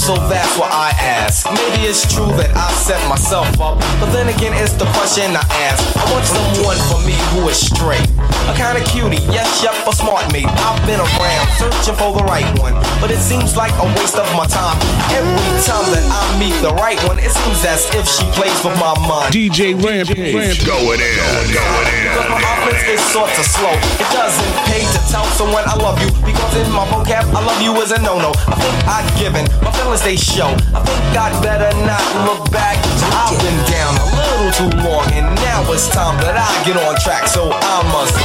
so that's why I ask. Maybe it's true that I've set myself up, but then again, it's the question I ask. I want someone for me who is straight. A kind of cutie, yes, yep, a smart mate. I've been around searching for the right one, but it seems like a waste of my time. Every time that I meet the right one, it seems as if she plays with my mind. DJ Rampage. Going in, going in. Because my offense is sort of slow. It doesn't pay to tell someone I love you. Because in my vocab, I love you is a no-no. I think I've my feelings they show. I think I'd better not look back. I've been down a little too long, and now it's time that I get on track. So I must.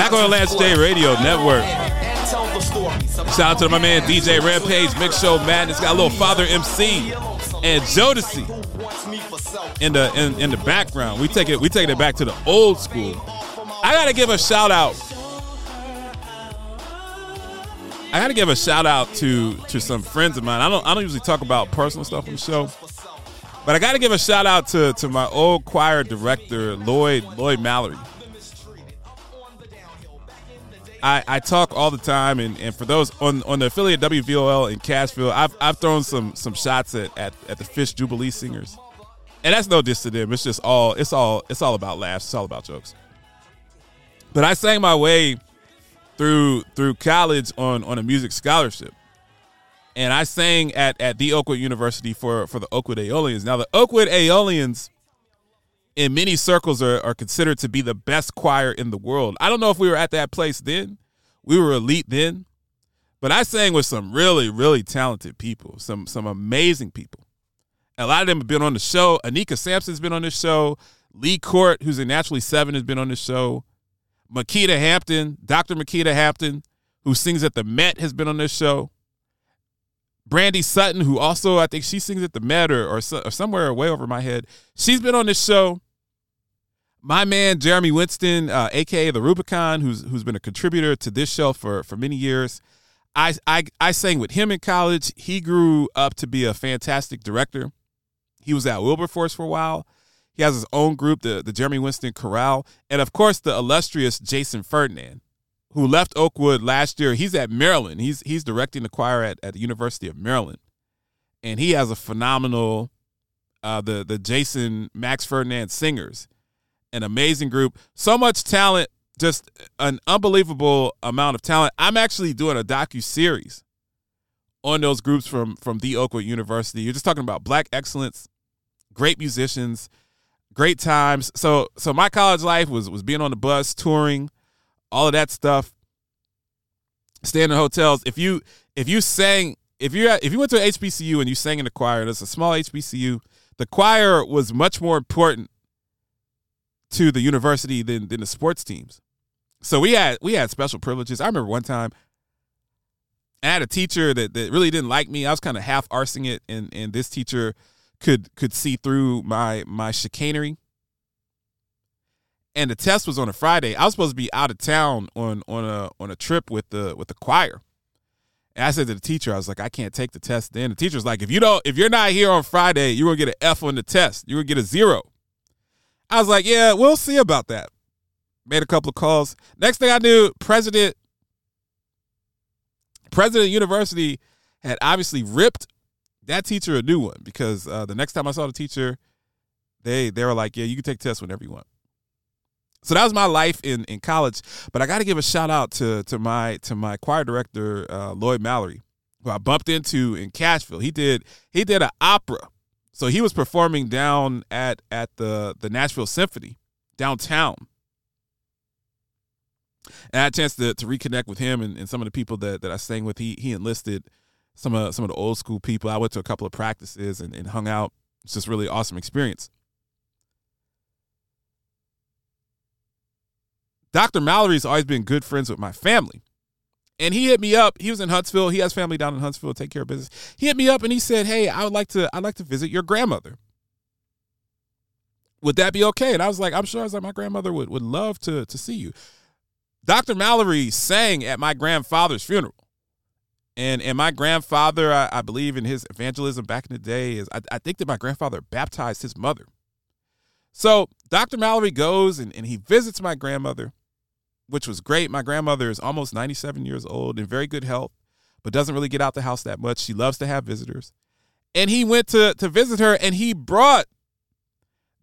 Back on Lance J. Radio Network. Shout out to my man DJ Rampage, Mix Show Madness. Got a little Father MC and Jodeci in the in, in the background. We take it we taking it back to the old school. I gotta give a shout out. I gotta give a shout out to to some friends of mine. I don't I don't usually talk about personal stuff on the show, but I gotta give a shout out to to my old choir director Lloyd Lloyd Mallory. I, I talk all the time, and, and for those on, on the affiliate WVOL in Cashville, I've, I've thrown some some shots at, at, at the Fisk Jubilee singers, and that's no diss to them. It's just all it's all it's all about laughs. It's all about jokes. But I sang my way through through college on on a music scholarship, and I sang at at the Oakwood University for for the Oakwood Aeolians. Now the Oakwood Aeolians in many circles are, are considered to be the best choir in the world. I don't know if we were at that place then. We were elite then. But I sang with some really, really talented people, some some amazing people. A lot of them have been on the show. Anika Sampson's been on the show. Lee Court, who's in Naturally Seven, has been on the show. Makita Hampton, Dr. Makita Hampton, who sings at the Met, has been on this show. Brandy Sutton, who also I think she sings at the Met or, or, or somewhere way over my head, she's been on this show. My man Jeremy Winston, uh, aka the Rubicon, who's who's been a contributor to this show for for many years. I, I I sang with him in college. He grew up to be a fantastic director. He was at Wilberforce for a while. He has his own group, the the Jeremy Winston Chorale, and of course the illustrious Jason Ferdinand, who left Oakwood last year. He's at Maryland. He's he's directing the choir at, at the University of Maryland, and he has a phenomenal, uh, the the Jason Max Ferdinand Singers, an amazing group. So much talent, just an unbelievable amount of talent. I'm actually doing a docu series on those groups from from the Oakwood University. You're just talking about black excellence, great musicians, great times. So so my college life was was being on the bus, touring, all of that stuff. Staying in hotels. If you if you sang if you if you went to a HBCU and you sang in the choir, that's a small HBCU. The choir was much more important to the university than than the sports teams. So we had we had special privileges. I remember one time I had a teacher that, that really didn't like me. I was kind of half arsing it, and and this teacher could could see through my my chicanery. And the test was on a Friday. I was supposed to be out of town on on a on a trip with the with the choir. And I said to the teacher, I was like, I can't take the test then. The teacher's like, if you don't, if you're not here on Friday, you're gonna get an F on the test. You're gonna get a zero. I was like, yeah, we'll see about that. Made a couple of calls. Next thing I knew, President President University had obviously ripped that teacher a new one because uh, the next time I saw the teacher, they they were like, yeah, you can take tests whenever you want. So that was my life in in college. But I got to give a shout out to to my to my choir director uh, Lloyd Mallory, who I bumped into in Cashville. He did he did an opera, so he was performing down at at the the Nashville Symphony downtown. And I had a chance to, to reconnect with him and, and some of the people that, that I sang with. He he enlisted some of some of the old school people. I went to a couple of practices and, and hung out. It's just really awesome experience. Dr. Mallory's always been good friends with my family. And he hit me up. He was in Huntsville. He has family down in Huntsville, take care of business. He hit me up and he said, Hey, I would like to I'd like to visit your grandmother. Would that be okay? And I was like, I'm sure I was like, my grandmother would, would love to to see you. Dr. Mallory sang at my grandfather's funeral. And and my grandfather, I, I believe in his evangelism back in the day, is I, I think that my grandfather baptized his mother. So Dr. Mallory goes and, and he visits my grandmother, which was great. My grandmother is almost 97 years old in very good health, but doesn't really get out the house that much. She loves to have visitors. And he went to, to visit her and he brought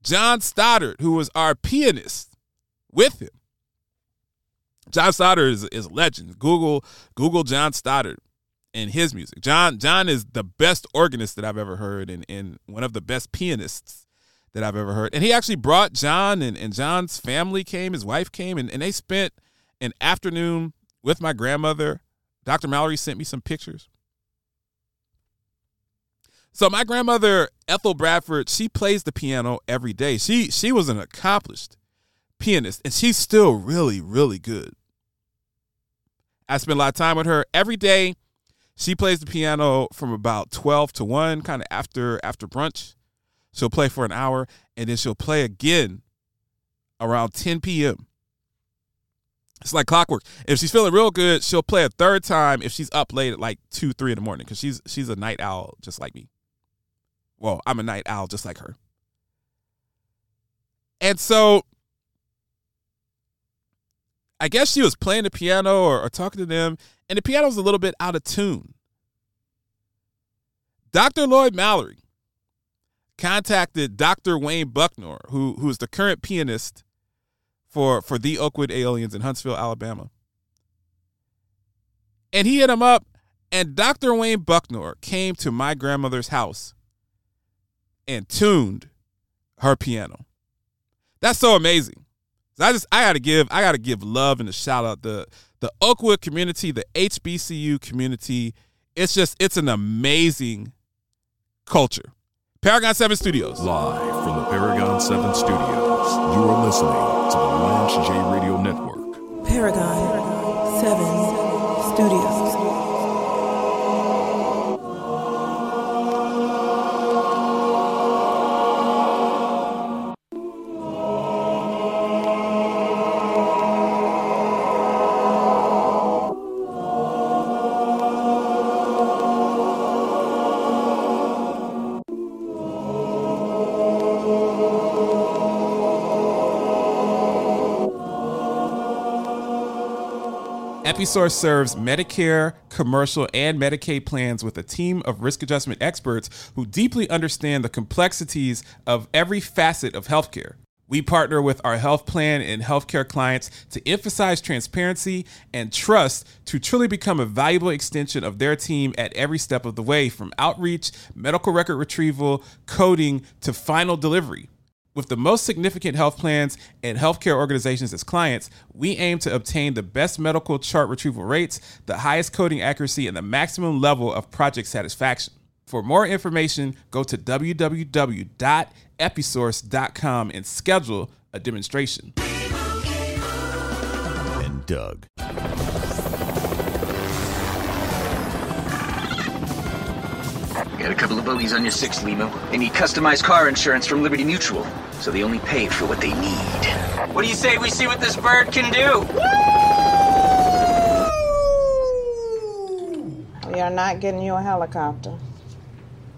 John Stoddard, who was our pianist, with him. John Stoddard is, is a legend. Google Google John Stoddard and his music. John John is the best organist that I've ever heard and, and one of the best pianists that I've ever heard. And he actually brought John and, and John's family came, his wife came, and, and they spent an afternoon with my grandmother. Dr. Mallory sent me some pictures. So my grandmother Ethel Bradford, she plays the piano every day. She she was an accomplished pianist and she's still really really good. I spend a lot of time with her every day. She plays the piano from about 12 to 1 kind of after after brunch. She'll play for an hour and then she'll play again around 10 p.m. It's like clockwork. If she's feeling real good, she'll play a third time if she's up late at like two, three in the morning because she's she's a night owl just like me. Well, I'm a night owl just like her. And so I guess she was playing the piano or, or talking to them, and the piano was a little bit out of tune. Dr. Lloyd Mallory contacted Dr. Wayne Bucknor, who who is the current pianist for for the Oakwood Aeolians in Huntsville, Alabama. And he hit him up, and Dr. Wayne Bucknor came to my grandmother's house and tuned her piano. That's so amazing. I just I gotta give I gotta give love and a shout out the the Oakwood community, the HBCU community. It's just it's an amazing culture. Paragon 7 Studios. Live from the Paragon 7 Studios, you are listening to the Lance J Radio Network. Paragon 7 Studios. Episource serves Medicare, commercial, and Medicaid plans with a team of risk adjustment experts who deeply understand the complexities of every facet of healthcare. We partner with our health plan and healthcare clients to emphasize transparency and trust to truly become a valuable extension of their team at every step of the way, from outreach, medical record retrieval, coding, to final delivery. With the most significant health plans and healthcare organizations as clients, we aim to obtain the best medical chart retrieval rates, the highest coding accuracy, and the maximum level of project satisfaction. For more information, go to www.episource.com and schedule a demonstration. And Doug. Got a couple of bogeys on your six, LiMu. They need customized car insurance from Liberty Mutual, so they only pay for what they need. What do you say we see what this bird can do? We are not getting you a helicopter.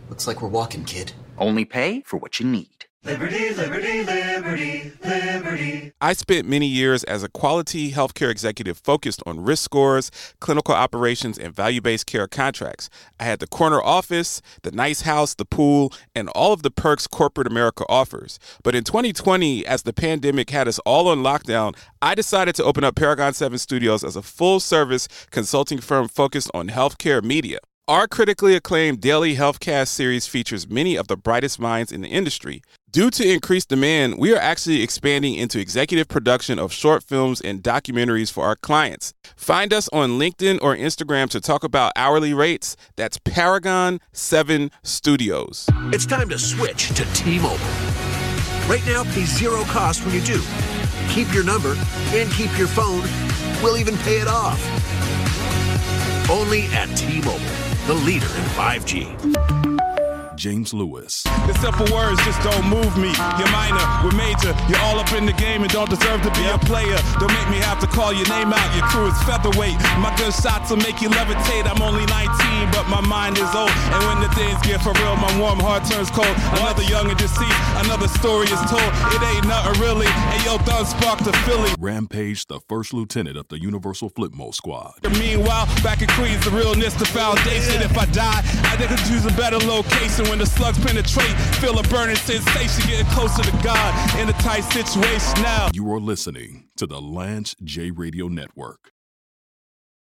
Looks like we're walking, kid. Only pay for what you need. Liberty, liberty, liberty, liberty. I spent many years as a quality healthcare executive focused on risk scores, clinical operations, and value based care contracts. I had the corner office, the nice house, the pool, and all of the perks corporate America offers. But in 2020, as the pandemic had us all on lockdown, I decided to open up Paragon 7 Studios as a full service consulting firm focused on healthcare media. Our critically acclaimed daily healthcast series features many of the brightest minds in the industry. Due to increased demand, we are actually expanding into executive production of short films and documentaries for our clients. Find us on LinkedIn or Instagram to talk about hourly rates. That's Paragon 7 Studios. It's time to switch to T-Mobile. Right now, pay zero cost when you do. Keep your number and keep your phone. We'll even pay it off. Only at T-Mobile, the leader in 5G. James Lewis. The simple words just don't move me. You're minor, we're major. You're all up in the game and don't deserve to be a player. Don't make me have to call your name out. Your crew is featherweight. My gunshots will make you levitate. I'm only 19, but my mind is old. And when the things get for real, my warm heart turns cold. Another young and deceased, another story is told. It ain't nothing really. And yo, done sparked a Philly. Rampage, the first lieutenant of the Universal Flipmode Squad. Meanwhile, back in Queens, the realness, the foundation. If I die, I think I could use a better location. When the slugs penetrate, feel a burning sensation, getting closer to God in a tight situation now. You are listening to the Lance J Radio Network.